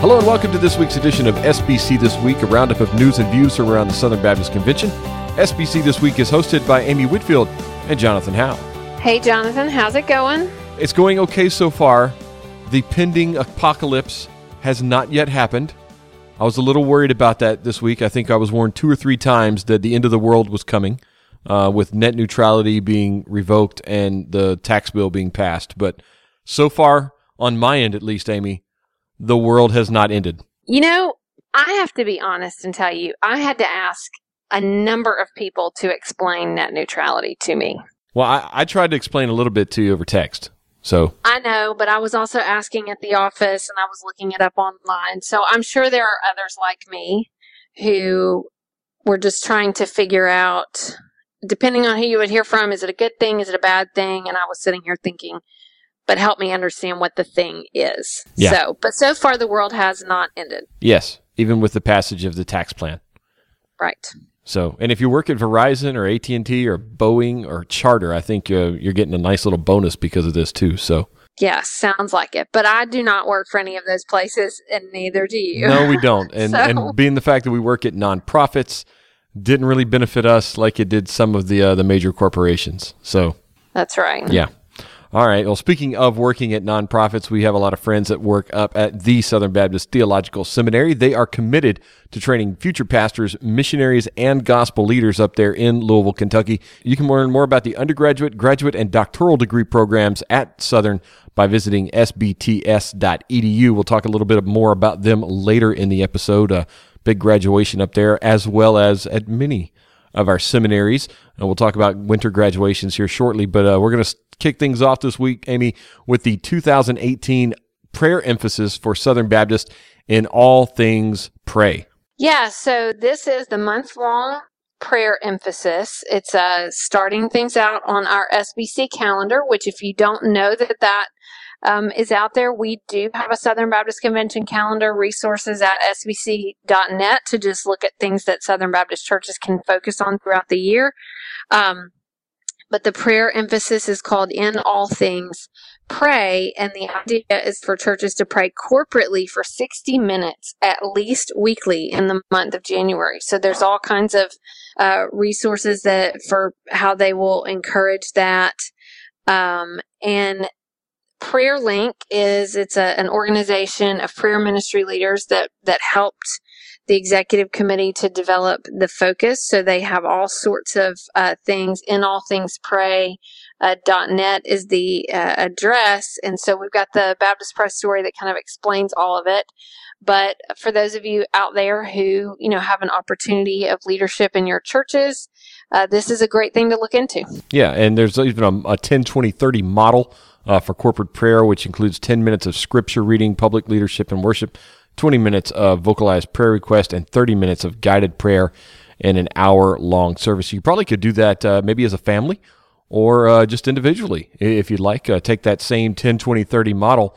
Hello and welcome to this week's edition of SBC This Week, a roundup of news and views from around the Southern Baptist Convention. SBC This Week is hosted by Amy Whitfield and Jonathan Howe. Hey, Jonathan, how's it going? It's going okay so far. The pending apocalypse has not yet happened. I was a little worried about that this week. I think I was warned two or three times that the end of the world was coming, uh, with net neutrality being revoked and the tax bill being passed. But so far, on my end at least, Amy, the world has not ended. You know, I have to be honest and tell you, I had to ask a number of people to explain net neutrality to me. Well, I, I tried to explain a little bit to you over text. So I know, but I was also asking at the office and I was looking it up online. So I'm sure there are others like me who were just trying to figure out, depending on who you would hear from, is it a good thing? Is it a bad thing? And I was sitting here thinking, but help me understand what the thing is. Yeah. So, but so far the world has not ended. yes, even with the passage of the tax plan. Right. So, and if you work at Verizon or AT and T or Boeing or Charter, I think uh, you're getting a nice little bonus because of this too. So, Yeah, sounds like it. But I do not work for any of those places, and neither do you. no, we don't. And So- and being the fact that we work at nonprofits didn't really benefit us like it did some of the uh, the major corporations. So, That's right. yeah. All right. Well, speaking of working at nonprofits, we have a lot of friends that work up at the Southern Baptist Theological Seminary. They are committed to training future pastors, missionaries, and gospel leaders up there in Louisville, Kentucky. You can learn more about the undergraduate, graduate, and doctoral degree programs at Southern by visiting sbts.edu. We'll talk a little bit more about them later in the episode. A big graduation up there, as well as at many of our seminaries. And we'll talk about winter graduations here shortly, but uh, we're going to kick things off this week, Amy, with the 2018 prayer emphasis for Southern Baptist in all things pray. Yeah, so this is the month long prayer emphasis. It's uh, starting things out on our SBC calendar, which, if you don't know that that um, is out there, we do have a Southern Baptist Convention calendar resources at sbc.net to just look at things that Southern Baptist churches can focus on throughout the year. Um, but the prayer emphasis is called In All Things Pray, and the idea is for churches to pray corporately for 60 minutes at least weekly in the month of January. So there's all kinds of uh, resources that for how they will encourage that. Um, and Prayer Link is it's a, an organization of prayer ministry leaders that that helped the executive committee to develop the focus. So they have all sorts of uh, things in all things pray. Uh, .net is the uh, address, and so we've got the Baptist Press story that kind of explains all of it. But for those of you out there who you know have an opportunity of leadership in your churches, uh, this is a great thing to look into. Yeah, and there's even a, a 10, 20, 30 model uh, for corporate prayer, which includes 10 minutes of scripture reading, public leadership, and worship, 20 minutes of vocalized prayer request, and 30 minutes of guided prayer in an hour long service. You probably could do that uh, maybe as a family or uh, just individually if you'd like. Uh, take that same 10, 20, 30 model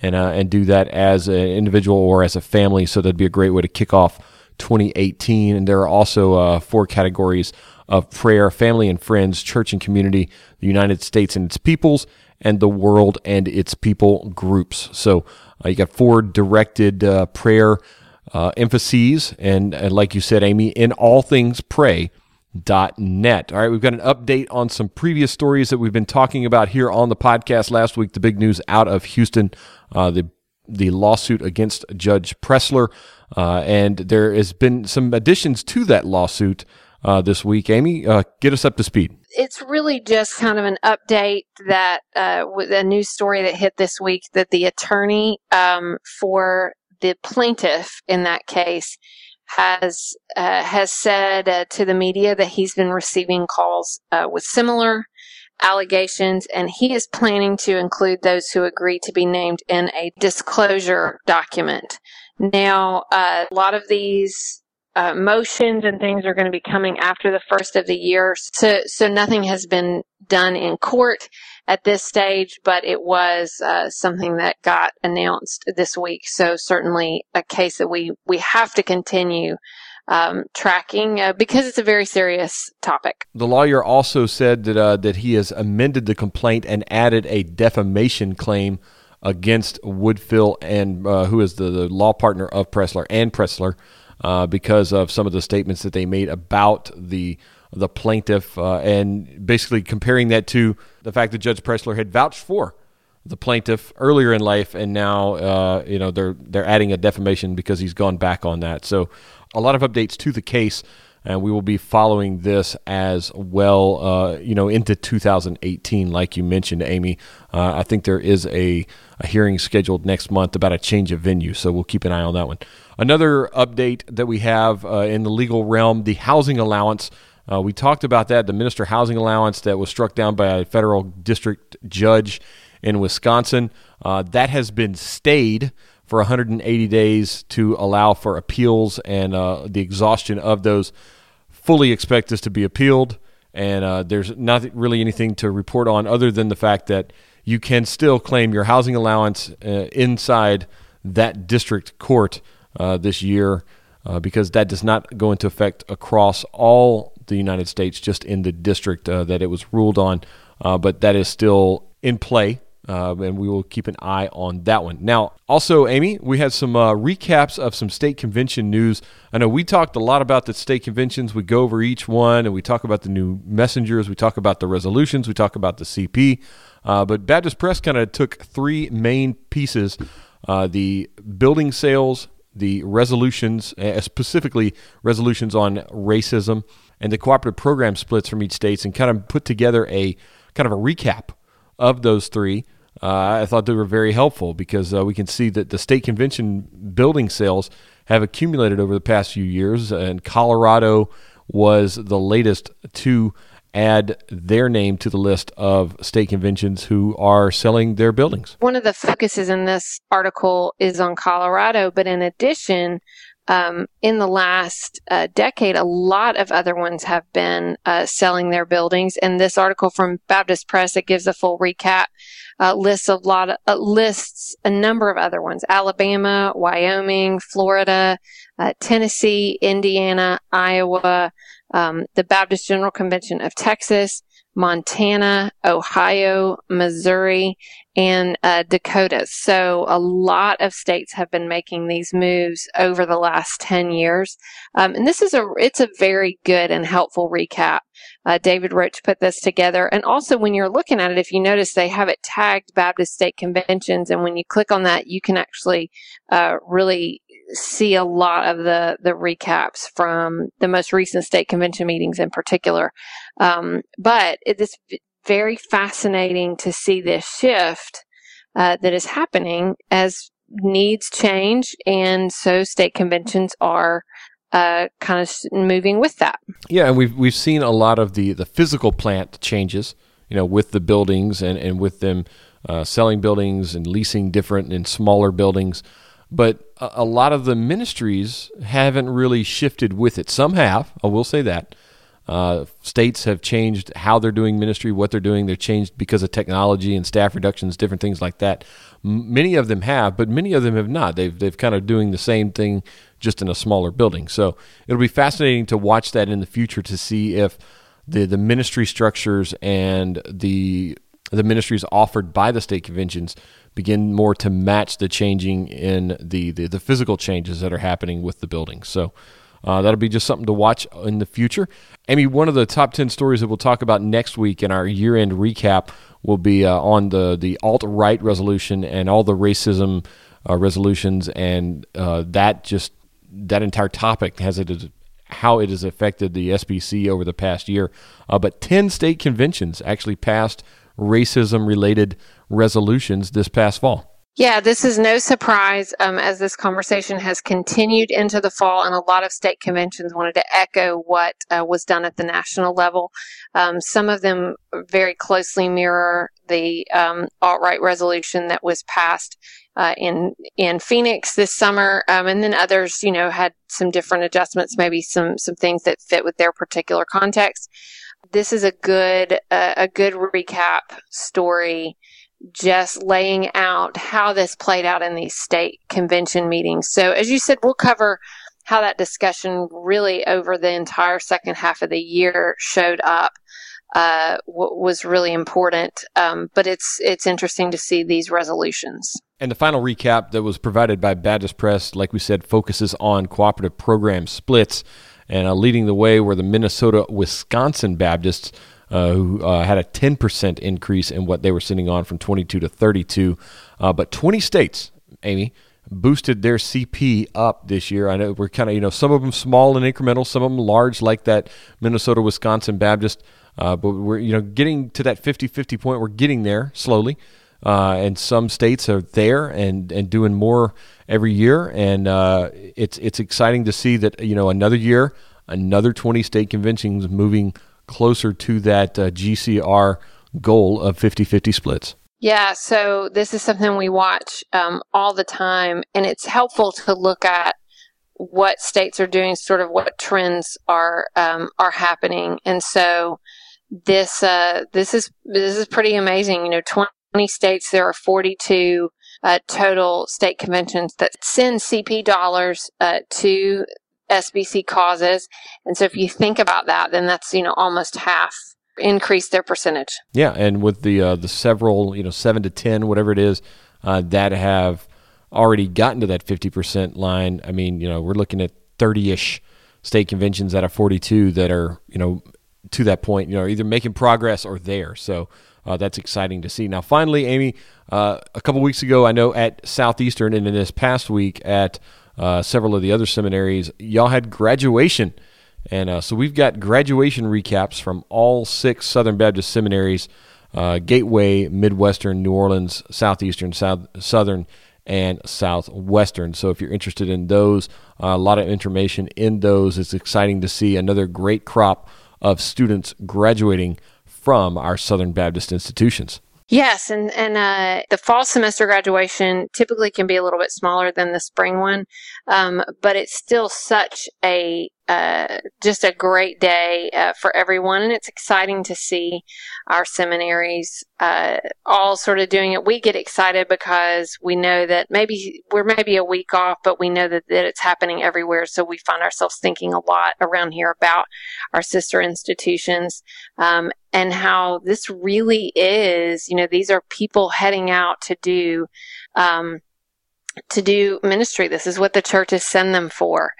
and, uh, and do that as an individual or as a family. So that'd be a great way to kick off 2018. And there are also uh, four categories of prayer family and friends, church and community, the United States and its peoples, and the world and its people groups. So uh, you got four directed uh, prayer uh, emphases. And, and like you said, Amy, in all things pray Dot net. All right, we've got an update on some previous stories that we've been talking about here on the podcast last week. The big news out of Houston, uh, the the lawsuit against Judge Pressler, uh, and there has been some additions to that lawsuit uh, this week. Amy, uh, get us up to speed. It's really just kind of an update that uh, with a news story that hit this week that the attorney um, for the plaintiff in that case has uh, has said uh, to the media that he's been receiving calls uh, with similar allegations, and he is planning to include those who agree to be named in a disclosure document. Now, uh, a lot of these uh, motions and things are going to be coming after the first of the year. So, so nothing has been done in court at this stage, but it was uh, something that got announced this week. So certainly a case that we we have to continue um, tracking uh, because it's a very serious topic. The lawyer also said that uh, that he has amended the complaint and added a defamation claim against Woodfill and uh, who is the, the, law partner of Pressler and Pressler uh, because of some of the statements that they made about the the plaintiff uh, and basically comparing that to the fact that Judge Pressler had vouched for the plaintiff earlier in life, and now uh, you know they're they're adding a defamation because he's gone back on that. So a lot of updates to the case, and we will be following this as well. Uh, you know, into 2018, like you mentioned, Amy. Uh, I think there is a a hearing scheduled next month about a change of venue, so we'll keep an eye on that one. Another update that we have uh, in the legal realm: the housing allowance. Uh, we talked about that, the minister housing allowance that was struck down by a federal district judge in Wisconsin. Uh, that has been stayed for 180 days to allow for appeals and uh, the exhaustion of those. Fully expect this to be appealed, and uh, there's not really anything to report on other than the fact that you can still claim your housing allowance uh, inside that district court uh, this year uh, because that does not go into effect across all the United States, just in the district that it was ruled on. but that is still in play uh, and we will keep an eye on that one. Now, also, Amy, we had some uh, recaps of some state convention news. I know we talked a lot about the state conventions. We go over each one and we talk about the new messengers, we talk about the resolutions, we talk about the CP. Uh, but Baptist Press kind of took three main pieces uh, the building sales, the resolutions, uh, specifically resolutions on racism, and the cooperative program splits from each state, and kind of put together a kind of a recap of those three uh, I thought they were very helpful because uh, we can see that the state convention building sales have accumulated over the past few years, and Colorado was the latest to add their name to the list of state conventions who are selling their buildings. One of the focuses in this article is on Colorado, but in addition, um, in the last uh, decade, a lot of other ones have been uh, selling their buildings. And this article from Baptist Press, it gives a full recap, uh, lists a lot of, uh, lists a number of other ones: Alabama, Wyoming, Florida, uh, Tennessee, Indiana, Iowa, um, the Baptist General Convention of Texas, Montana, Ohio, Missouri, and uh, Dakota. So a lot of states have been making these moves over the last 10 years. Um, and this is a, it's a very good and helpful recap. Uh, David Rich put this together. And also when you're looking at it, if you notice, they have it tagged Baptist state conventions. And when you click on that, you can actually, uh, really see a lot of the, the recaps from the most recent state convention meetings in particular. Um, but it's very fascinating to see this shift uh, that is happening as needs change, and so state conventions are uh, kind of moving with that. Yeah, and we've we've seen a lot of the the physical plant changes, you know, with the buildings and and with them uh, selling buildings and leasing different and smaller buildings. But a, lot of the ministries haven't really shifted with it. Some have, I will say that. Uh, states have changed how they're doing ministry, what they're doing. They're changed because of technology and staff reductions, different things like that. M- many of them have, but many of them have not. They've they've kind of doing the same thing, just in a smaller building. So it'll be fascinating to watch that in the future to see if the the ministry structures and the the ministries offered by the state conventions begin more to match the changing in the, the, the physical changes that are happening with the buildings. So uh, that'll be just something to watch in the future. Amy, one of the top 10 stories that we'll talk about next week in our year end recap will be uh, on the, the alt right resolution and all the racism uh, resolutions, and uh, that just that entire topic has it how it has affected the SBC over the past year. Uh, but 10 state conventions actually passed racism related resolutions this past fall. Yeah, this is no surprise um, as this conversation has continued into the fall, and a lot of state conventions wanted to echo what uh, was done at the national level. Um, some of them very closely mirror the um, alt right resolution that was passed uh, in in Phoenix this summer, um, and then others, you know, had some different adjustments, maybe some some things that fit with their particular context. This is a good uh, a good recap story just laying out how this played out in these state convention meetings. So, as you said, we'll cover how that discussion really over the entire second half of the year showed up. uh, was really important. Um, but it's it's interesting to see these resolutions. And the final recap that was provided by Baptist Press, like we said, focuses on cooperative program splits. And uh, leading the way were the Minnesota Wisconsin Baptists, uh, who uh, had a 10% increase in what they were sitting on from 22 to 32. Uh, but 20 states, Amy, boosted their CP up this year. I know we're kind of, you know, some of them small and incremental, some of them large, like that Minnesota Wisconsin Baptist. Uh, but we're, you know, getting to that 50 50 point. We're getting there slowly. Uh, and some states are there and, and doing more every year. And uh, it's, it's exciting to see that, you know, another year, another 20 state conventions moving closer to that uh, GCR goal of 50 50 splits. Yeah, so this is something we watch um, all the time, and it's helpful to look at what states are doing, sort of what trends are um, are happening, and so this uh, this is this is pretty amazing. You know, twenty states. There are forty two uh, total state conventions that send CP dollars uh, to SBC causes, and so if you think about that, then that's you know almost half increase their percentage. Yeah, and with the uh, the several, you know, seven to ten, whatever it is, uh, that have already gotten to that fifty percent line. I mean, you know, we're looking at thirty ish state conventions out of forty two that are, you know, to that point, you know, either making progress or there. So. Uh, that's exciting to see. Now, finally, Amy, uh, a couple weeks ago, I know at Southeastern and in this past week at uh, several of the other seminaries, y'all had graduation and uh, so we've got graduation recaps from all six Southern Baptist seminaries uh, Gateway, Midwestern, New Orleans, Southeastern, South, Southern, and Southwestern. So if you're interested in those, uh, a lot of information in those. It's exciting to see another great crop of students graduating from our Southern Baptist institutions. Yes, and and uh, the fall semester graduation typically can be a little bit smaller than the spring one, um, but it's still such a uh, just a great day uh, for everyone, and it's exciting to see our seminaries uh, all sort of doing it. We get excited because we know that maybe we're maybe a week off, but we know that, that it's happening everywhere. So we find ourselves thinking a lot around here about our sister institutions um, and how this really is. You know, these are people heading out to do. Um, to do ministry. This is what the churches send them for.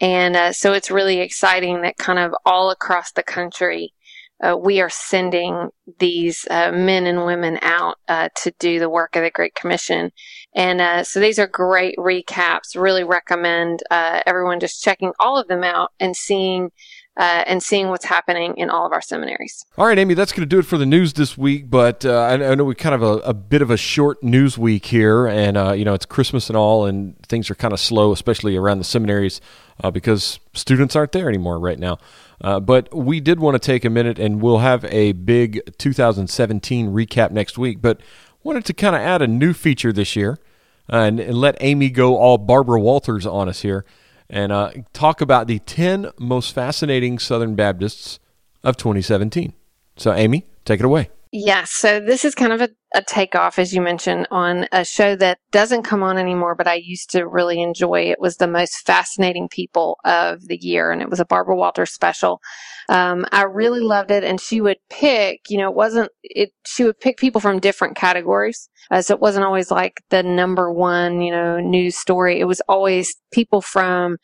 And uh, so it's really exciting that kind of all across the country, uh, we are sending these uh, men and women out uh, to do the work of the Great Commission. And uh, so these are great recaps. Really recommend uh, everyone just checking all of them out and seeing uh, and seeing what's happening in all of our seminaries. All right, Amy, that's going to do it for the news this week. But uh, I, I, know we kind of a, a, bit of a short news week here, and uh, you know it's Christmas and all, and things are kind of slow, especially around the seminaries, uh, because students aren't there anymore right now. Uh, but we did want to take a minute, and we'll have a big 2017 recap next week. But wanted to kind of add a new feature this year, and, and let Amy go all Barbara Walters on us here and uh, talk about the 10 most fascinating Southern Baptists of 2017. So, Amy, take it away. Yes. So this is kind of a, a takeoff, as you mentioned, on a show that doesn't come on anymore, but I used to really enjoy. It was the most fascinating people of the year, and it was a Barbara Walters special. Um, I really loved it, and she would pick. You know, it wasn't it. She would pick people from different categories, uh, so it wasn't always like the number one, you know, news story. It was always people from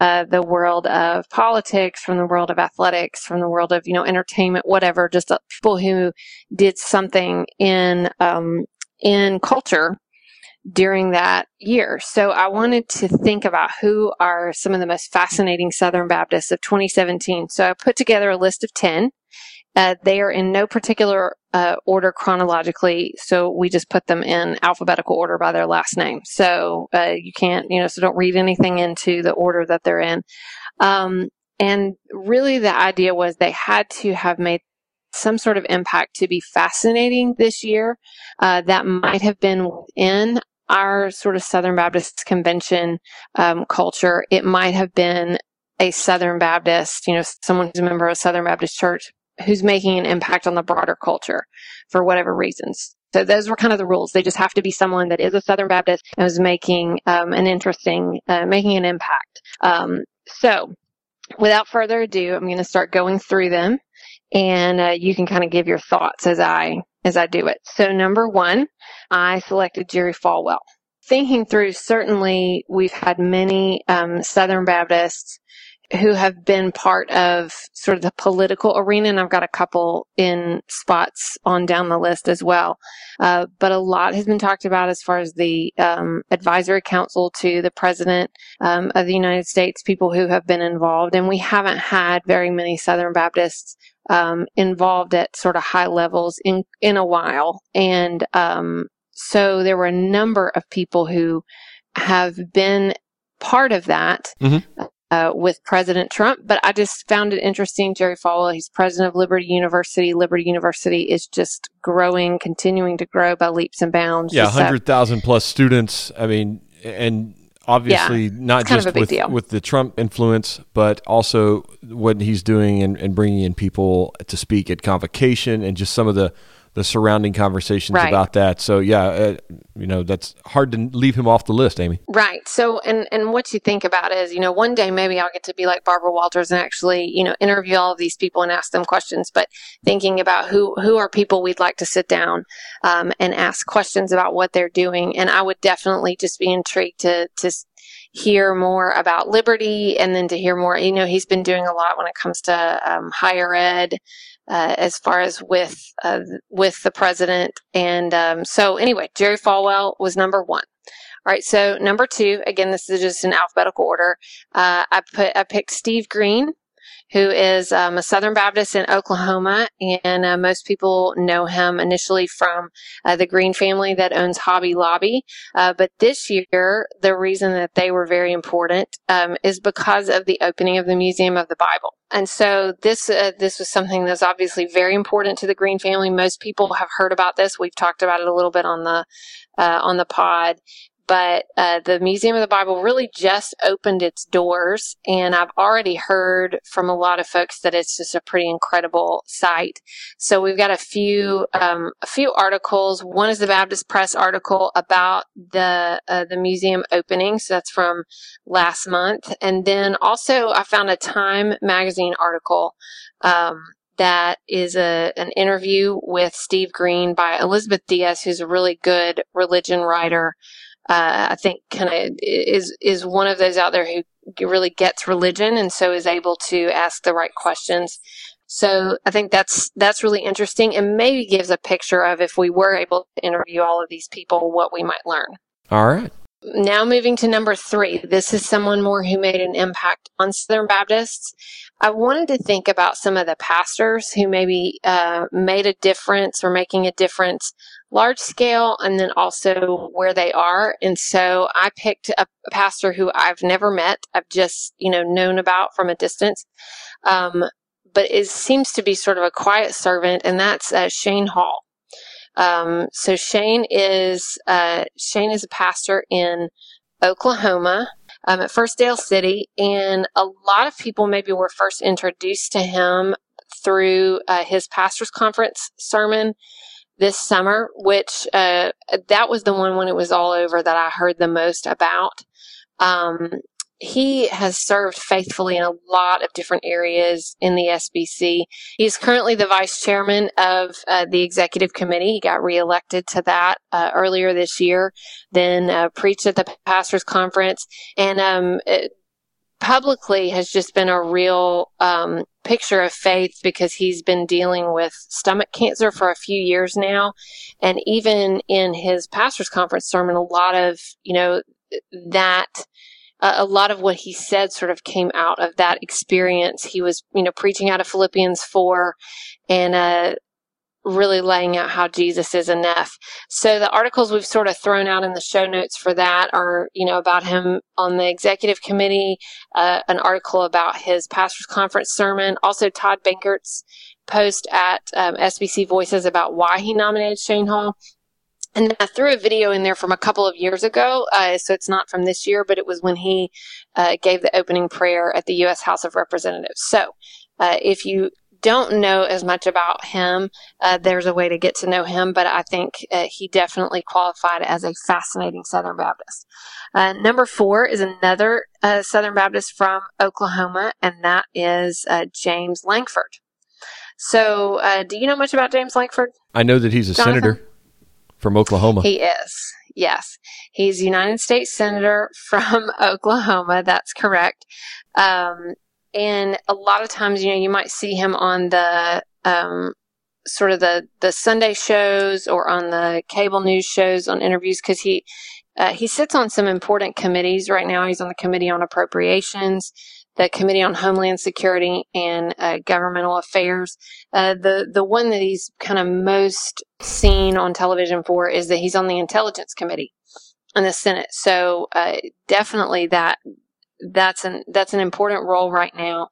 uh, the world of politics, from the world of athletics, from the world of you know entertainment, whatever. Just uh, people who did something in um, in culture during that year. So I wanted to think about who are some of the most fascinating Southern Baptists of 2017. So I put together a list of 10. Uh, they are in no particular uh, order chronologically, so we just put them in alphabetical order by their last name. So uh, you can't, you know, so don't read anything into the order that they're in. Um, and really, the idea was they had to have made some sort of impact to be fascinating this year uh, that might have been within our sort of Southern Baptist convention um, culture. It might have been a Southern Baptist, you know, someone who's a member of a Southern Baptist church who's making an impact on the broader culture for whatever reasons. So those were kind of the rules. They just have to be someone that is a Southern Baptist and is making um, an interesting, uh, making an impact. Um, so without further ado, I'm going to start going through them and uh, you can kind of give your thoughts as I as I do it. So number one, I selected Jerry Falwell. Thinking through, certainly we've had many um, Southern Baptists who have been part of sort of the political arena, and I've got a couple in spots on down the list as well. Uh, but a lot has been talked about as far as the um, advisory council to the president um, of the United States, people who have been involved, and we haven't had very many Southern Baptists um, involved at sort of high levels in in a while, and um, so there were a number of people who have been part of that. Mm-hmm uh, with President Trump. But I just found it interesting. Jerry Falwell, he's president of Liberty University. Liberty University is just growing, continuing to grow by leaps and bounds. Yeah, 100,000 plus students. I mean, and obviously yeah, not just with, with the Trump influence, but also what he's doing and, and bringing in people to speak at convocation and just some of the the surrounding conversations right. about that. So yeah, uh, you know that's hard to leave him off the list, Amy. Right. So and and what you think about is, you know, one day maybe I'll get to be like Barbara Walters and actually, you know, interview all of these people and ask them questions. But thinking about who who are people we'd like to sit down um, and ask questions about what they're doing, and I would definitely just be intrigued to to hear more about liberty and then to hear more you know he's been doing a lot when it comes to um, higher ed uh, as far as with uh, with the president. And um, so, anyway, Jerry Falwell was number one. All right, so number two, again, this is just in alphabetical order. Uh, I put I picked Steve Green who is um, a Southern Baptist in Oklahoma, and uh, most people know him initially from uh, the Green family that owns Hobby Lobby. Uh, but this year, the reason that they were very important um, is because of the opening of the Museum of the Bible. And so this uh, this was something that's obviously very important to the Green family. Most people have heard about this. We've talked about it a little bit on the uh, on the pod, but uh, the Museum of the Bible really just opened its doors, and I've already heard from a lot of folks that it's just a pretty incredible site. So we've got a few um, a few articles. One is the Baptist Press article about the uh, the museum opening, so that's from last month, and then also I found a Time magazine article. Um, that is a an interview with Steve Green by Elizabeth Dias, who's a really good religion writer uh, I think kind of is is one of those out there who really gets religion and so is able to ask the right questions. So I think that's that's really interesting and maybe gives a picture of if we were able to interview all of these people, what we might learn. All right. Now moving to number three. This is someone more who made an impact on Southern Baptists. I wanted to think about some of the pastors who maybe uh, made a difference or making a difference large scale and then also where they are. And so I picked a, pastor who I've never met. I've just, you know, known about from a distance. Um, but it seems to be sort of a quiet servant, and that's uh, Shane Hall. Um, so Shane is uh, Shane is a pastor in Oklahoma um, at First Del City, and a lot of people maybe were first introduced to him through uh, his pastors conference sermon this summer, which uh, that was the one when it was all over that I heard the most about. Um, he has served faithfully in a lot of different areas in the SBC. He's currently the vice chairman of uh, the executive committee. He got reelected to that uh, earlier this year, then uh, preached at the pastors conference, and um, publicly has just been a real um, picture of faith because he's been dealing with stomach cancer for a few years now. And even in his pastor's conference sermon, a lot of, you know, that uh, a lot of what he said sort of came out of that experience. He was, you know, preaching out of Philippians 4 and, uh, really laying out how Jesus is enough. So the articles we've sort of thrown out in the show notes for that are, you know, about him on the executive committee, uh, an article about his pastor's conference sermon, also Todd Benkert's post at um, SBC Voices about why he nominated Shane Hall, and I threw a video in there from a couple of years ago, uh, so it's not from this year, but it was when he uh, gave the opening prayer at the U.S. House of Representatives. So, uh, if you don't know as much about him, uh, there's a way to get to know him, but I think uh, he definitely qualified as a fascinating Southern Baptist. Uh, number four is another Southern Baptist from Oklahoma, and that is James Lankford. So, uh, do you know much about James Lankford? I know that he's a Jonathan? senator from Oklahoma. He is. Yes. He's United States Senator from Oklahoma. That's correct. Um, and a lot of times, you know, you might see him on the, um, sort of the, the Sunday shows or on the cable news shows on interviews because he, uh, he sits on some important committees right now. He's on the Committee on Appropriations, the Committee on Homeland Security and uh, Governmental Affairs. Uh, the the one that he's kind of most seen on television for is that he's on the Intelligence Committee in the Senate. So uh, definitely that that's an that's an important role right now.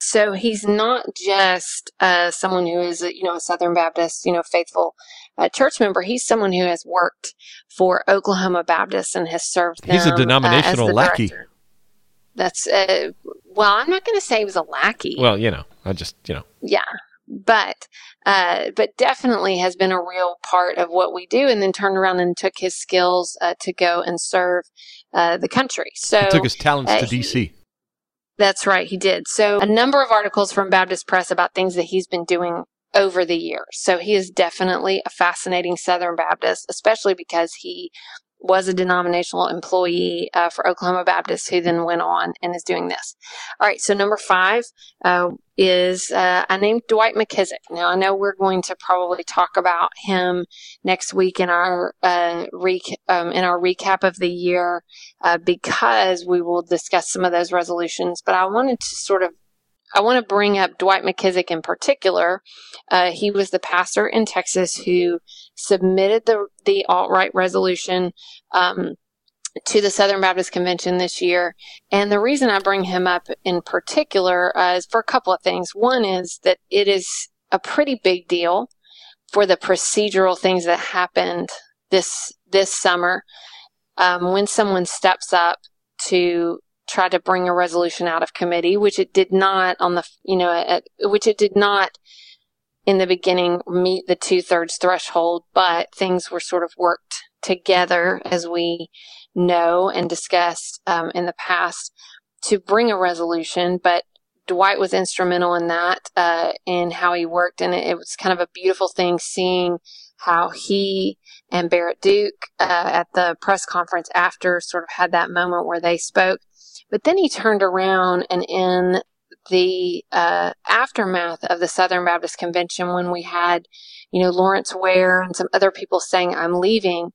So he's not just uh, someone who is, a, you know, a Southern Baptist, you know, faithful uh, church member. He's someone who has worked for Oklahoma Baptists and has served them. He's a uh, denominational lackey. director. That's uh, well, I'm not going to say he was a lackey. Well, you know, I just, you know, yeah, but uh, but definitely has been a real part of what we do, and then turned around and took his skills uh, to go and serve uh, the country. So he took his talents uh, to he- DC. that's right, he did. So a number of articles from Baptist Press about things that he's been doing over the years. So he is definitely a fascinating Southern Baptist, especially because he was a denominational employee uh, for Oklahoma Baptist, who then went on and is doing this. All right, so number five uh, is uh, I named Dwight McKissic. Now I know we're going to probably talk about him next week in our uh, rec- um, in our recap of the year uh, because we will discuss some of those resolutions. But I wanted to sort of I want to bring up Dwight McKissic in particular. Uh, he was the pastor in Texas who submitted the the alt right resolution um, to the Southern Baptist Convention this year. And the reason I bring him up in particular uh, is for a couple of things. One is that it is a pretty big deal for the procedural things that happened this this summer um, when someone steps up to try to bring a resolution out of committee, which it did not on the you know at, which it did not in the beginning meet the two thirds threshold, but things were sort of worked together as we know and discussed um, in the past to bring a resolution. But Dwight was instrumental in that uh, in how he worked, and it, it was kind of a beautiful thing seeing how he and Barrett Duke uh, at the press conference after sort of had that moment where they spoke. But then he turned around and in the uh, aftermath of the Southern Baptist Convention, when we had, you know, Lawrence Ware and some other people saying, I'm leaving,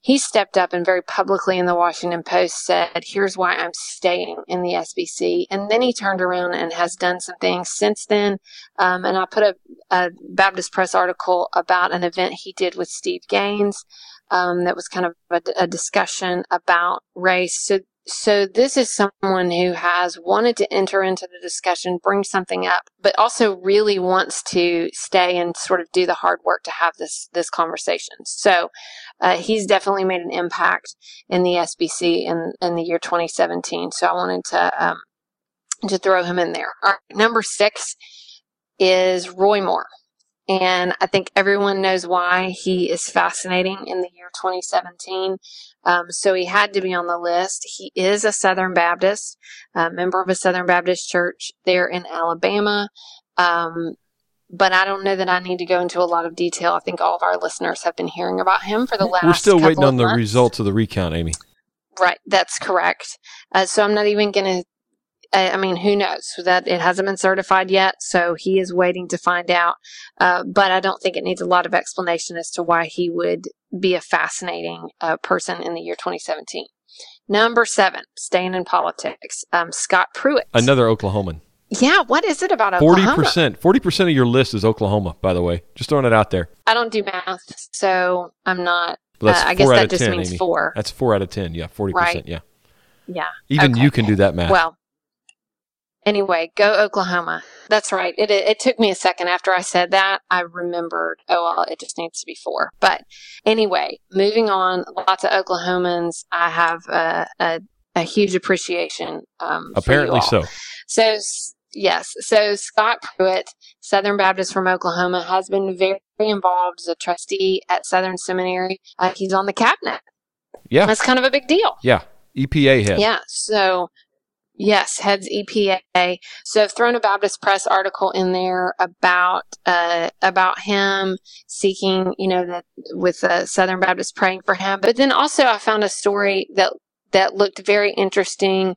he stepped up and very publicly in the Washington Post said, Here's why I'm staying in the SBC. And then he turned around and has done some things since then. Um, and I put a, a Baptist Press article about an event he did with Steve Gaines. Um, that was kind of a, a discussion about race. So so this is someone who has wanted to enter into the discussion, bring something up, but also really wants to stay and sort of do the hard work to have this this conversation. So uh, he's definitely made an impact in the SBC in in the year 2017. So I wanted to um, to throw him in there. Number six is Roy Moore. And I think everyone knows why he is fascinating in the year 2017. Um, so he had to be on the list. He is a Southern Baptist, a member of a Southern Baptist church there in Alabama. Um, but I don't know that I need to go into a lot of detail. I think all of our listeners have been hearing about him for the last. We're still waiting on the months. results of the recount, Amy. Right, that's correct. Uh, so I'm not even going to. I I mean, who knows? That it hasn't been certified yet, so he is waiting to find out. Uh, but I don't think it needs a lot of explanation as to why he would be a fascinating uh, person in the year 2017. Number seven, staying in politics, um, Scott Pruitt. Another Oklahoman. Yeah, what is it about Oklahoma? 40%. Forty percent of your list is Oklahoma. By the way, just throwing it out there. I don't do math, so I'm not. But that's uh, I guess that just 10, means Amy. four. That's four out of ten. Yeah, forty Right. percent. Yeah. Yeah. Even Okay. you can do that math. Well, anyway, go Oklahoma. That's right. It, it it took me a second after I said that. I remembered. Oh, well, it just needs to be four. But anyway, moving on. Lots of Oklahomans. I have a a, a huge appreciation. Um, Apparently so. So yes, so Scott Pruitt, Southern Baptist from Oklahoma, has been very involved as a trustee at Southern Seminary. Uh, he's on the cabinet. Yeah. That's kind of a big deal. Yeah. EPA head. Yeah. So, Yes, heads EPA. So I've thrown a Baptist Press article in there about uh, about him seeking, you know, that with uh, Southern Baptist praying for him. But then also I found a story that that looked very interesting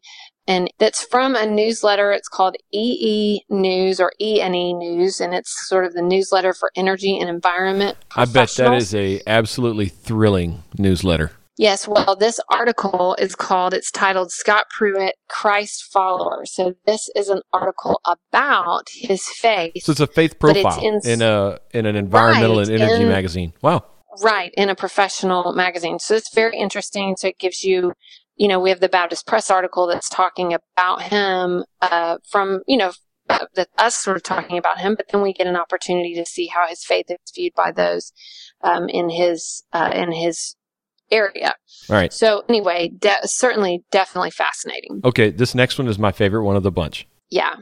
and that's from a newsletter. It's called EE News or E&E News, and it's sort of the newsletter for energy and environment. I bet that is a absolutely thrilling newsletter. Yes, well, this article is called, it's titled Scott Pruitt, Christ Follower. So this is an article about his faith. So it's a faith profile in, in, a in an environmental right, and energy in, magazine. Wow. Right, in a professional magazine. So it's very interesting. So it gives you, you know, we have the Baptist Press article that's talking about him uh, from, you know, uh, that us sort of talking about him, but then we get an opportunity to see how his faith is viewed by those um, in his uh, in his area. All right. So anyway, de- certainly, definitely fascinating. Okay, this next one is my favorite one of the bunch. Yeah.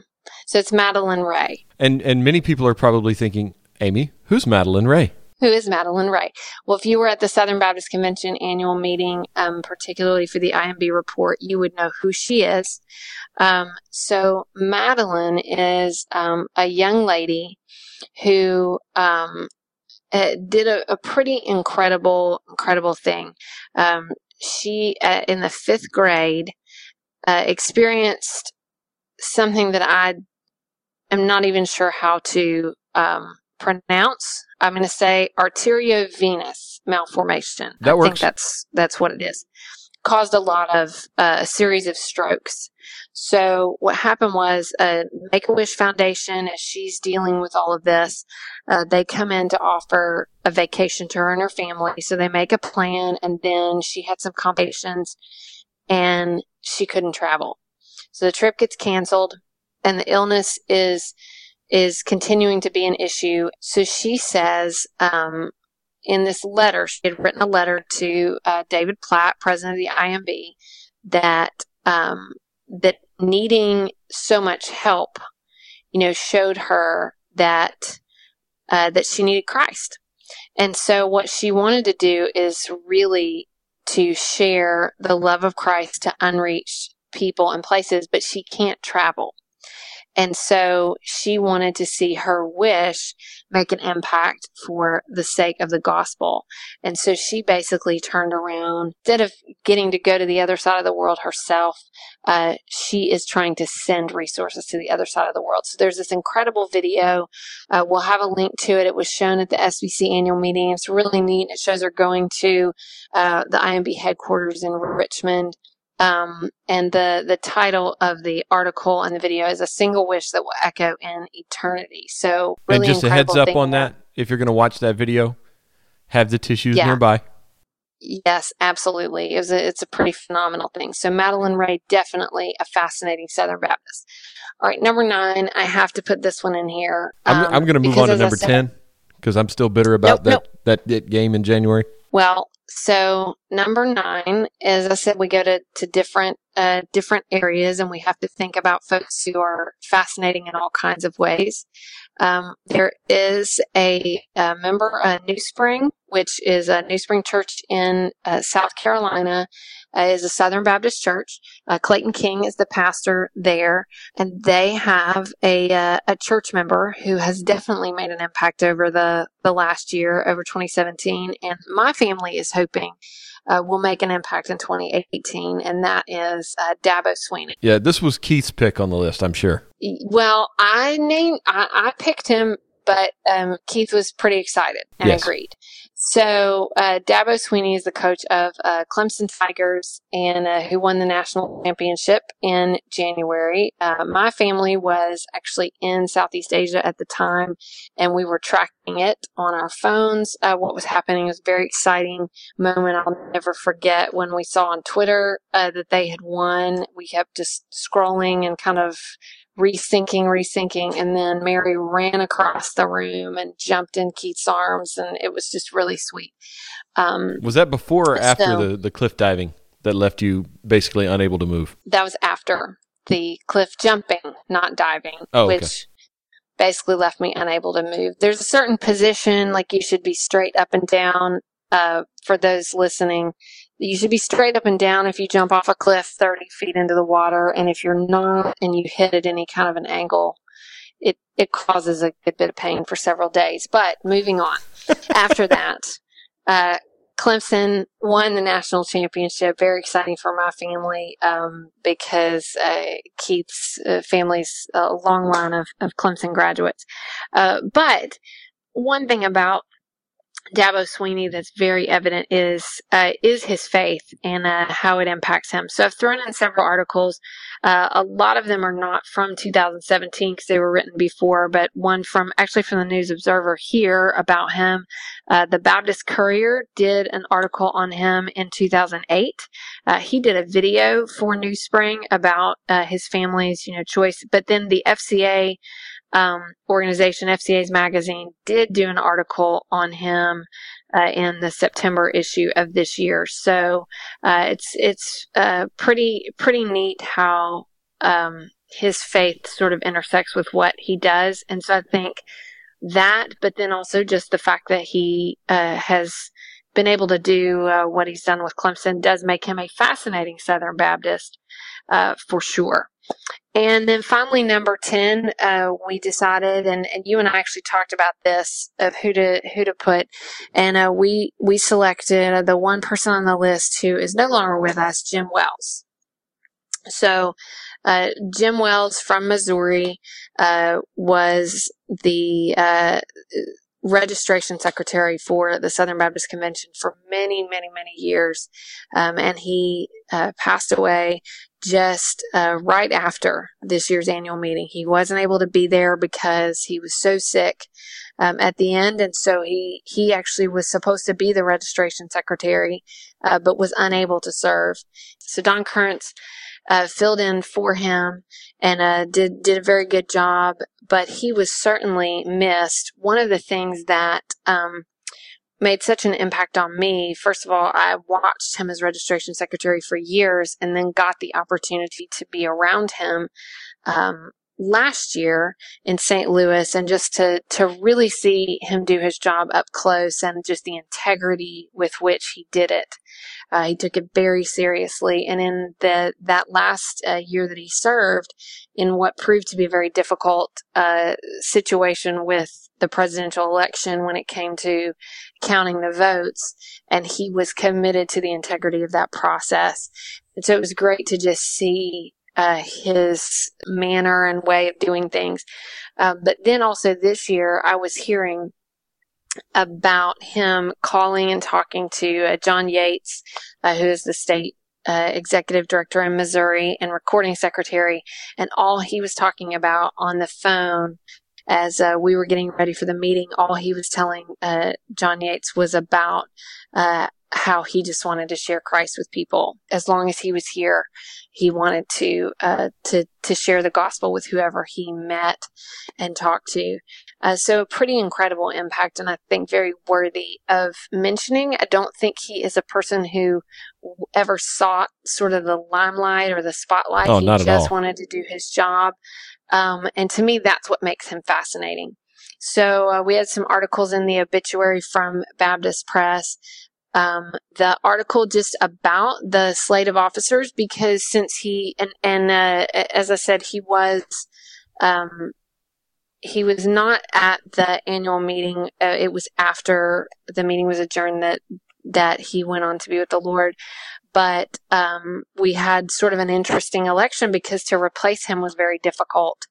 So it's Madeline Ray. And and many people are probably thinking, Amy, who's Madeline Ray? Who is Madeline Ray? Well, if you were at the Southern Baptist Convention annual meeting, um, particularly for the IMB report, you would know who she is. Um, so Madeline is um, a young lady who um, uh, did a, a, pretty incredible, incredible thing. Um, she, uh, in the fifth grade, uh, experienced something that I am not even sure how to um, pronounce. I'm going to say arteriovenous malformation. That I works. think that's that's what it is. Caused a lot of uh, a series of strokes. So what happened was uh, Make a Wish Foundation, as she's dealing with all of this, uh, they come in to offer a vacation to her and her family. So they make a plan, and then she had some complications, and she couldn't travel. So the trip gets canceled, and the illness is is continuing to be an issue. So she says um, in this letter, she had written a letter to uh, David Platt, president of the IMB, that um, that needing so much help, you know, showed her that uh, that she needed Christ. And so what she wanted to do is really to share the love of Christ to unreached people and places, but she can't travel. And so she wanted to see her wish make an impact for the sake of the gospel. And so she basically turned around. Instead of getting to go to the other side of the world herself, uh, she is trying to send resources to the other side of the world. So there's this incredible video. Uh, we'll have a link to it. It was shown at the SBC annual meeting. It's really neat. It shows her going to uh, the IMB headquarters in Richmond um, and the, the title of the article and the video is a single wish that will echo in eternity. So really and just a heads up on that. If you're going to watch that video, have the tissues yeah. nearby. Yes, absolutely. It was a, it's a pretty phenomenal thing. So Madeline Ray, definitely a fascinating Southern Baptist. All right, number nine. I have to put this one in here. Um, I'm, I'm going to move on to number said, ten because I'm still bitter about nope, that, nope. that that game in January. Well, so number nine, as I said, we go to, to different uh, different areas, and we have to think about folks who are fascinating in all kinds of ways. Um, there is a, a member, a New Spring, which is a New Spring Church in uh, South Carolina, uh, is a Southern Baptist church. Uh, Clayton King is the pastor there, and they have a uh, a church member who has definitely made an impact over the the last year, over 2017. And my family is hoping uh, will make an impact in 2018, and that is uh, Dabo Swinney. Yeah, this was Keith's pick on the list, I'm sure. Well, I named, I, I picked him, but um, Keith was pretty excited and yes. agreed. So uh, Dabo Swinney is the coach of uh, Clemson Tigers and uh, who won the national championship in January. Uh, my family was actually in Southeast Asia at the time, and we were tracking it on our phones. Uh, what was happening was a very exciting moment. I'll never forget when we saw on Twitter uh, that they had won. We kept just scrolling and kind of rethinking, rethinking. And then Mary ran across the room and jumped in Keith's arms, and it was just really sweet. Um, was that before or after so, the, the cliff diving that left you basically unable to move? That was after the cliff jumping, not diving, oh, okay. which basically left me unable to move. There's a certain position, like you should be straight up and down. Uh, for those listening, you should be straight up and down if you jump off a cliff 30 feet into the water. And if you're not and you hit at any kind of an angle, it, it causes a good bit of pain for several days. But moving on after that, uh, Clemson won the national championship. Very exciting for my family um, because uh, it keeps uh, families a long line of, of Clemson graduates. Uh, but one thing about Dabo Swinney that's very evident is uh, is his faith and uh, how it impacts him. So I've thrown in several articles. Uh, a lot of them are not from 2017 because they were written before, but one from actually from the News Observer here about him. Uh, the Baptist Courier did an article on him in 2008. Uh, he did a video for NewSpring about uh, his family's you know choice, but then the FCA um, organization, FCA's magazine, did do an article on him uh, in the September issue of this year. So uh, it's it's uh, pretty pretty neat how um, his faith sort of intersects with what he does, and so I think that, but then also just the fact that he uh, has been able to do uh, what he's done with Clemson does make him a fascinating Southern Baptist uh, for sure. And then finally, number 10, uh, we decided, and, and you and I actually talked about this of who to, who to put. And, uh, we, we selected the one person on the list who is no longer with us, Jim Wells. So, uh, Jim Wells from Missouri, uh, was the, uh, registration secretary for the Southern Baptist Convention for many, many, many years. Um, and he uh, passed away just uh, right after this year's annual meeting. He wasn't able to be there because he was so sick um, at the end, and so he he actually was supposed to be the registration secretary, uh, but was unable to serve. So Don Currence uh, filled in for him and uh, did did a very good job. But he was certainly missed. One of the things that um, made such an impact on me. First of all, I watched him as registration secretary for years and then got the opportunity to be around him um, last year in St. Louis and just to, to really see him do his job up close and just the integrity with which he did it. Uh, he took it very seriously. And in the, that last uh, year that he served, in what proved to be a very difficult uh, situation with the presidential election when it came to counting the votes, and he was committed to the integrity of that process. And so it was great to just see uh, his manner and way of doing things. Um, but then also this year, I was hearing about him calling and talking to uh, John Yeats, uh, who is the state uh, executive director in Missouri and recording secretary, and all he was talking about on the phone as uh, we were getting ready for the meeting, all he was telling uh, John Yeats was about uh, how he just wanted to share Christ with people. As long as he was here, he wanted to uh, to to share the gospel with whoever he met and talked to. Uh, so a pretty incredible impact, and I think very worthy of mentioning. I don't think he is a person who ever sought sort of the limelight or the spotlight. Oh, he not at just all. wanted to do his job, um, and to me, that's what makes him fascinating. So uh, we had some articles in the obituary from Baptist Press um, the article just about the slate of officers because since he and and uh, as I said, he was um, he was not at the annual meeting. Uh, it was after the meeting was adjourned that that he went on to be with the Lord. But um, we had sort of an interesting election because to replace him was very difficult,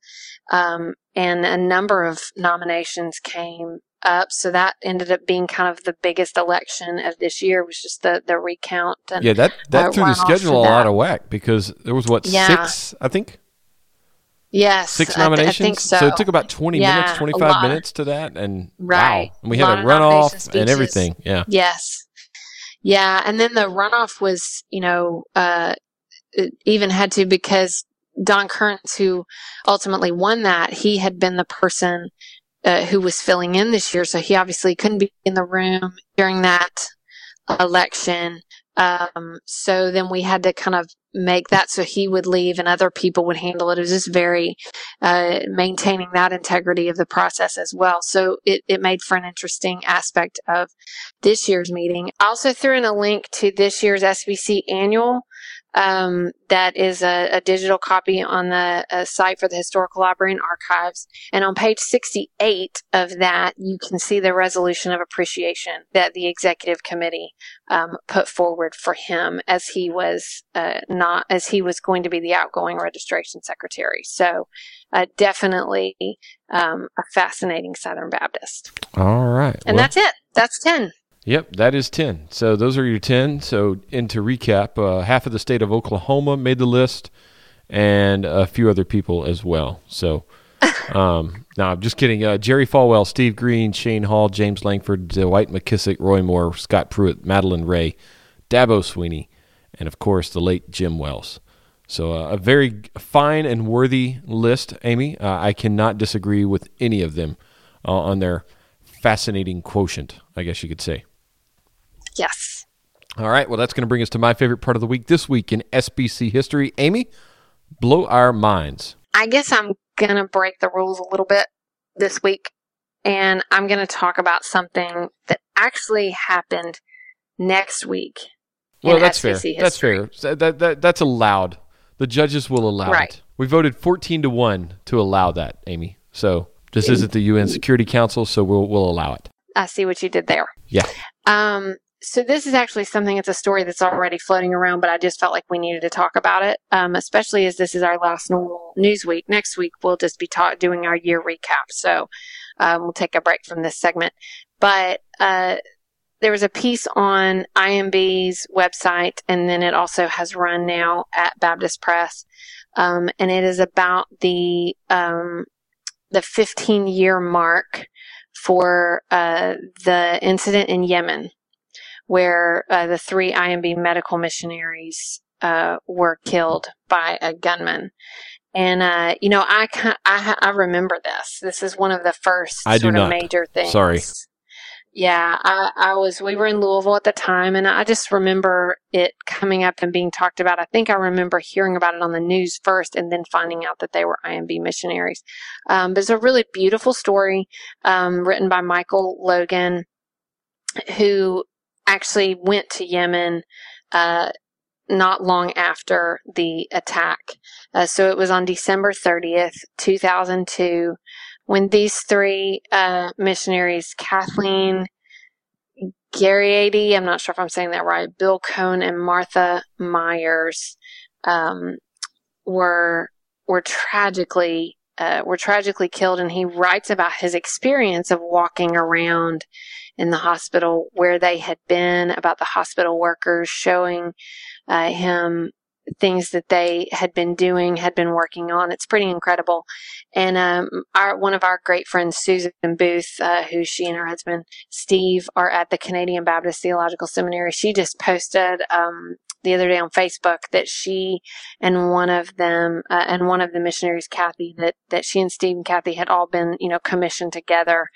um, and a number of nominations came up. So that ended up being kind of the biggest election of this year was just the, the recount. And, Yeah, that that uh, threw the schedule a lot of whack because there was what Yeah. six, I think, Yes. six I th- nominations. I think so. it took about twenty Yeah, minutes, twenty five minutes to that, and Right. wow, and we had a runoff and everything. Yeah, Yes. Yeah. And then the runoff was, you know, uh, even had to because Don Currence, who ultimately won that, he had been the person uh, who was filling in this year. So he obviously couldn't be in the room during that election. Um, so then we had to kind of make that so he would leave and other people would handle it. It was just very uh, maintaining that integrity of the process as well. So it, it made for an interesting aspect of this year's meeting. I also threw in a link to this year's SBC annual um, that is a, a, digital copy on the site for the Historical Library and Archives. And on page 68 of that, you can see the resolution of appreciation that the executive committee um, put forward for him as he was uh, not as he was going to be the outgoing registration secretary. So, uh, definitely um, a fascinating Southern Baptist. All right, and well, that's it. That's ten. Yep, that is 10. So those are your 10. So, and to recap, uh, half of the state of Oklahoma made the list and a few other people as well. So, um, now I'm just kidding. Uh, Jerry Falwell, Steve Green, Shane Hall, James Lankford, Dwight McKissic, Roy Moore, Scott Pruitt, Madeline Ray, Dabo Swinney, and of course the late Jim Wells. So, uh, a very fine and worthy list, Amy. Uh, I cannot disagree with any of them uh, on their fascinating quotient, I guess you could say. Yes. All right. Well, that's going to bring us to my favorite part of the week this week in SBC history. Amy, blow our minds. I guess I'm going to break the rules a little bit this week, and I'm going to talk about something that actually happened next week. Well, that's fair. History. That's fair. That, that, that's allowed. The judges will allow right. it. We voted 14 to 1 to allow that, Amy. So this isn't the UN Security Council, so we'll, we'll allow it. I see what you did there. Yeah. Um, so this is actually something it's a story that's already floating around but i just felt like we needed to talk about it um, especially as this is our last normal news week. Next week we'll just be ta- doing our year recap. So um, we'll take a break from this segment. But uh, there was a piece on imb's website and then it also has run now at baptist press um, and it is about the um, the 15 year mark for uh, the incident in yemen where uh, the three IMB medical missionaries uh, were killed by a gunman. And uh, you know, I, I I remember this. This is one of the first I sort of major things. Sorry. Yeah, I, I was. We were in Louisville at the time, and I just remember it coming up and being talked about. I think I remember hearing about it on the news first, and then finding out that they were IMB missionaries. Um, but it's a really beautiful story um, written by Michael Logan, who actually went to Yemen uh, not long after the attack. Uh, so it was on December 30th, 2002, when these three uh, missionaries, Kathleen Gariety, I'm not sure if I'm saying that right, Bill Koehn and Martha Myers, um, were were tragically uh, were tragically killed. And he writes about his experience of walking around in the hospital where they had been, about the hospital workers showing uh, him things that they had been doing, had been working on. It's pretty incredible. And um, our one of our great friends, Susan Booth, uh, who she and her husband Steve are at the Canadian Baptist Theological Seminary, she just posted um, the other day on Facebook that she and one of them uh, and one of the missionaries, Kathy, that that she and Steve and Kathy had all been you know commissioned together.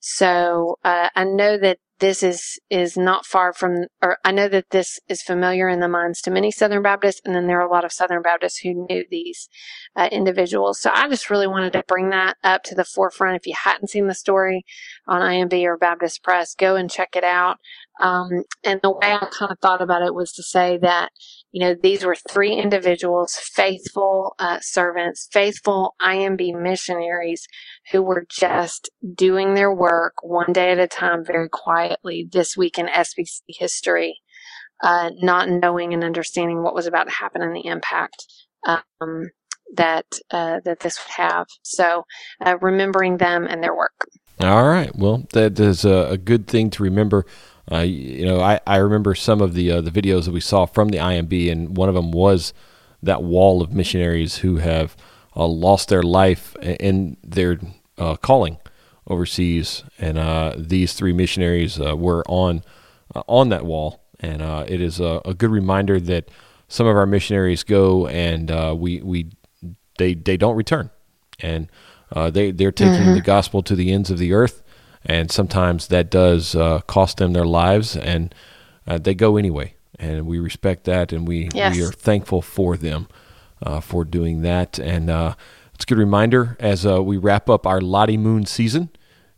So uh, I know that this is is not far from, or I know that this is familiar in the minds to many Southern Baptists, and then there are a lot of Southern Baptists who knew these uh, individuals. So I just really wanted to bring that up to the forefront. If you hadn't seen the story on IMB or Baptist Press, go and check it out. Um, and the way I kind of thought about it was to say that you know these were three individuals, faithful uh, servants, faithful IMB missionaries who were just doing their work one day at a time, very quietly. This week in SBC history, uh, not knowing and understanding what was about to happen and the impact. Um, that uh, that this would have. So, uh, remembering them and their work. All right. Well, that is a, a good thing to remember. Uh, you know, I, I remember some of the uh, the videos that we saw from the IMB, and one of them was that wall of missionaries who have uh, lost their life in their uh, calling overseas, and uh, these three missionaries uh, were on on that wall, and it is a, a, good reminder that some of our missionaries go and we we they they don't return, and they they're taking mm-hmm. the gospel to the ends of the earth and sometimes that does uh, cost them their lives, and uh, they go anyway. and we respect that, and we Yes. we are thankful for them uh, for doing that. And uh, it's a good reminder as uh, we wrap up our Lottie Moon season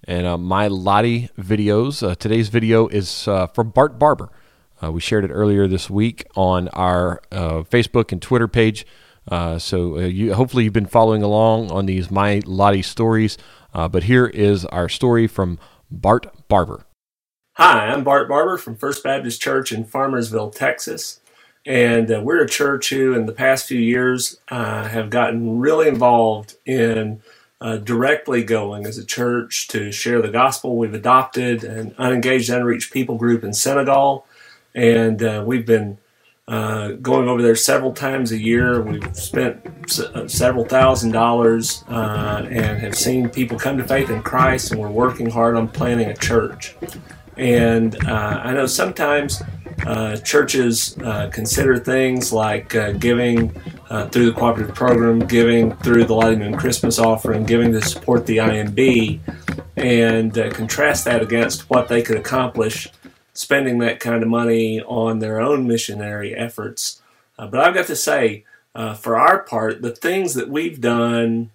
and uh, my Lottie videos. Uh, today's video is uh, from Bart Barber. Uh, we shared it earlier this week on our uh, Facebook and Twitter page. Uh, so uh, you, hopefully you've been following along on these My Lottie stories. Uh, but here is our story from Bart Barber. Hi, I'm Bart Barber from First Baptist Church in Farmersville, Texas. And uh, we're a church who, in the past few years, uh, have gotten really involved in uh, directly going as a church to share the gospel. We've adopted an unengaged, unreached people group in Senegal, and uh, we've been uh, going over there several times a year. We've spent s- uh, several thousand dollars uh, and have seen people come to faith in Christ, and we're working hard on planning a church. And uh, I know sometimes uh, churches uh, consider things like giving through the cooperative program, giving through the Lottie Moon Christmas offering, giving to support the IMB, and contrast that against what they could accomplish spending that kind of money on their own missionary efforts. Uh, but I've got to say, uh, for our part, the things that we've done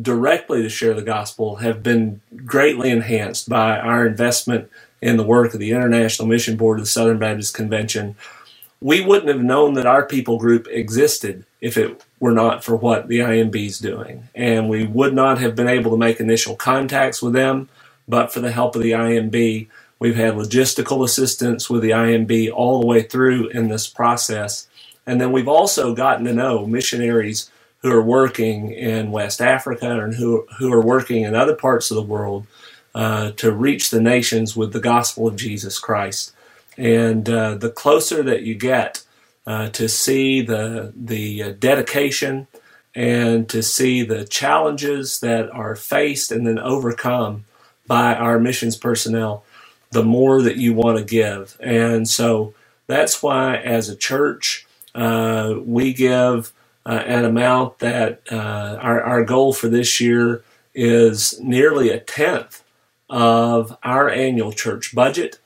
directly to share the gospel have been greatly enhanced by our investment in the work of the International Mission Board of the Southern Baptist Convention. We wouldn't have known that our people group existed if it were not for what the IMB is doing. And we would not have been able to make initial contacts with them, but for the help of the IMB. We've had logistical assistance with the IMB all the way through in this process. And then we've also gotten to know missionaries who are working in West Africa and who, who are working in other parts of the world uh, to reach the nations with the gospel of Jesus Christ. And uh, the closer that you get uh, to see the, the uh, dedication and to see the challenges that are faced and then overcome by our missions personnel, the more that you want to give. And so that's why, as a church, uh, we give uh, an amount that uh, our, our goal for this year is nearly a tenth of our annual church budget.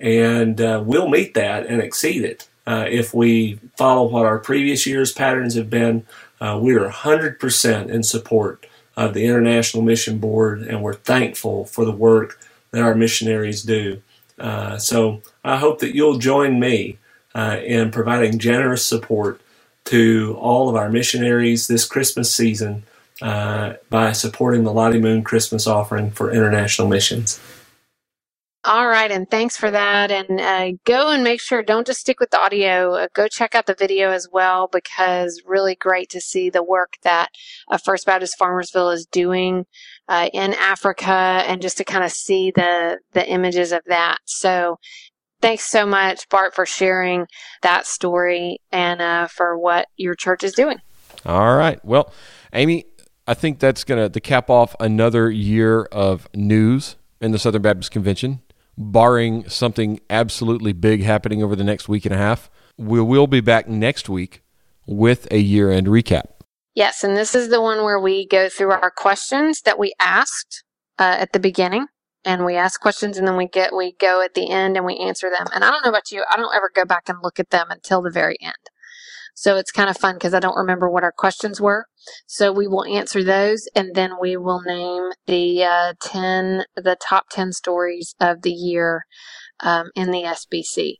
And uh, we'll meet that and exceed it uh, if we follow what our previous year's patterns have been. Uh, we are 100% in support of the International Mission Board, and we're thankful for the work that our missionaries do. Uh, so I hope that you'll join me uh, in providing generous support to all of our missionaries this Christmas season uh, by supporting the Lottie Moon Christmas offering for international missions. All right, and thanks for that. And uh, go and make sure, don't just stick with the audio, uh, go check out the video as well, because really great to see the work that uh, First Baptist Farmersville is doing uh, in Africa and just to kind of see the, the images of that. So thanks so much, Bart, for sharing that story and uh, for what your church is doing. All right. Well, Amy, I think that's going to to cap off another year of news in the Southern Baptist Convention, barring something absolutely big happening over the next week and a half. We will be back next week with a year end recap. Yes, and this is the one where we go through our questions that we asked uh, at the beginning, and we ask questions, and then we get we go at the end and we answer them. And I don't know about you, I don't ever go back and look at them until the very end. So it's kind of fun because I don't remember what our questions were. So we will answer those, and then we will name the uh, ten, the top ten stories of the year um, in the SBC.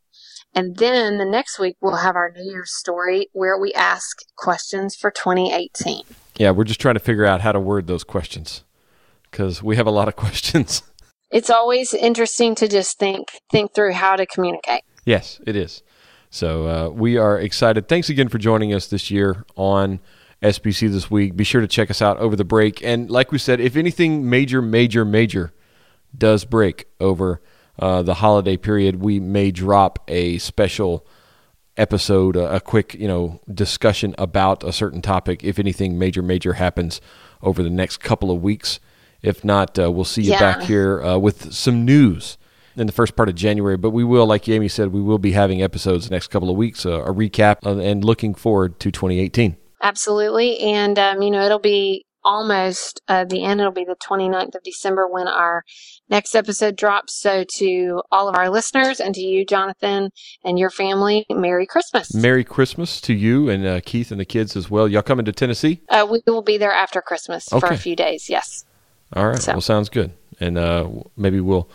And then the next week we'll have our New Year's story where we ask questions for 2018. Yeah, we're just trying to figure out how to word those questions because we have a lot of questions. It's always interesting to just think think through how to communicate. Yes, it is. So uh, we are excited. Thanks again for joining us this year on SBC this week. Be sure to check us out over the break. And like we said, if anything major, major, major does break over uh, the holiday period, we may drop a special episode, a, a quick you know discussion about a certain topic. If anything major, major happens over the next couple of weeks. If not, uh, we'll see you Yeah. back here uh, with some news in the first part of January. But we will, like Amy said, we will be having episodes the next couple of weeks, uh, a recap, uh, and looking forward to 2018. Absolutely, and um, you know it'll be almost uh, the end. It'll be the 29th of December when our next episode drops. So, to all of our listeners and to you, Jonathan, and your family, Merry Christmas. Merry Christmas to you and uh, Keith and the kids as well. Y'all coming to Tennessee? Uh, we will be there after Christmas for a few days. Yes. All right. So- Well, sounds good. And uh, maybe we'll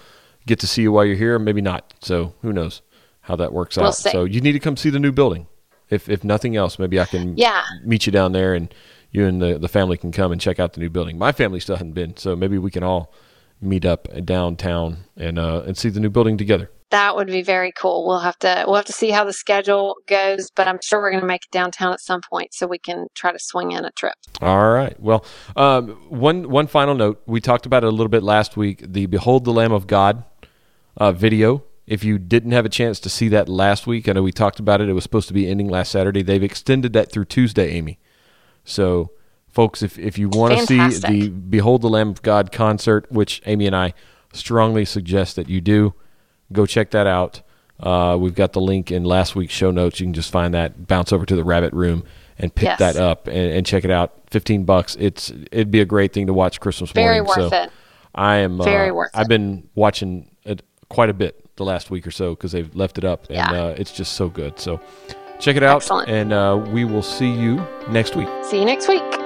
get to see you while you're here, maybe not. So who knows how that works We'll out. see. So you need to come see the new building. If if nothing else, maybe I can Yeah. meet you down there and you and the, the family can come and check out the new building. My family still hasn't been, so maybe we can all meet up downtown and uh, and see the new building together. That would be very cool. We'll have to we'll have to see how the schedule goes, but I'm sure we're going to make it downtown at some point so we can try to swing in a trip. All right. Well, um, one one final note. We talked about it a little bit last week. The "Behold the Lamb of God" uh, video. If you didn't have a chance to see that last week, I know we talked about it. It was supposed to be ending last Saturday. They've extended that through Tuesday, Amy. So, folks, if if you want to see the "Behold the Lamb of God" concert, which Amy and I strongly suggest that you do, go check that out. Uh, we've got the link in last week's show notes. You can just find that, bounce over to the Rabbit Room, and pick Yes. that up and, and check it out. Fifteen bucks. It's it'd be a great thing to watch Christmas Very morning. Very worth so it. I am Very uh, worth I've it. been watching it quite a bit the last week or so because they've left it up, and Yeah. uh, it's just so good. So check it out, Excellent. and uh, we will see you next week. See you next week.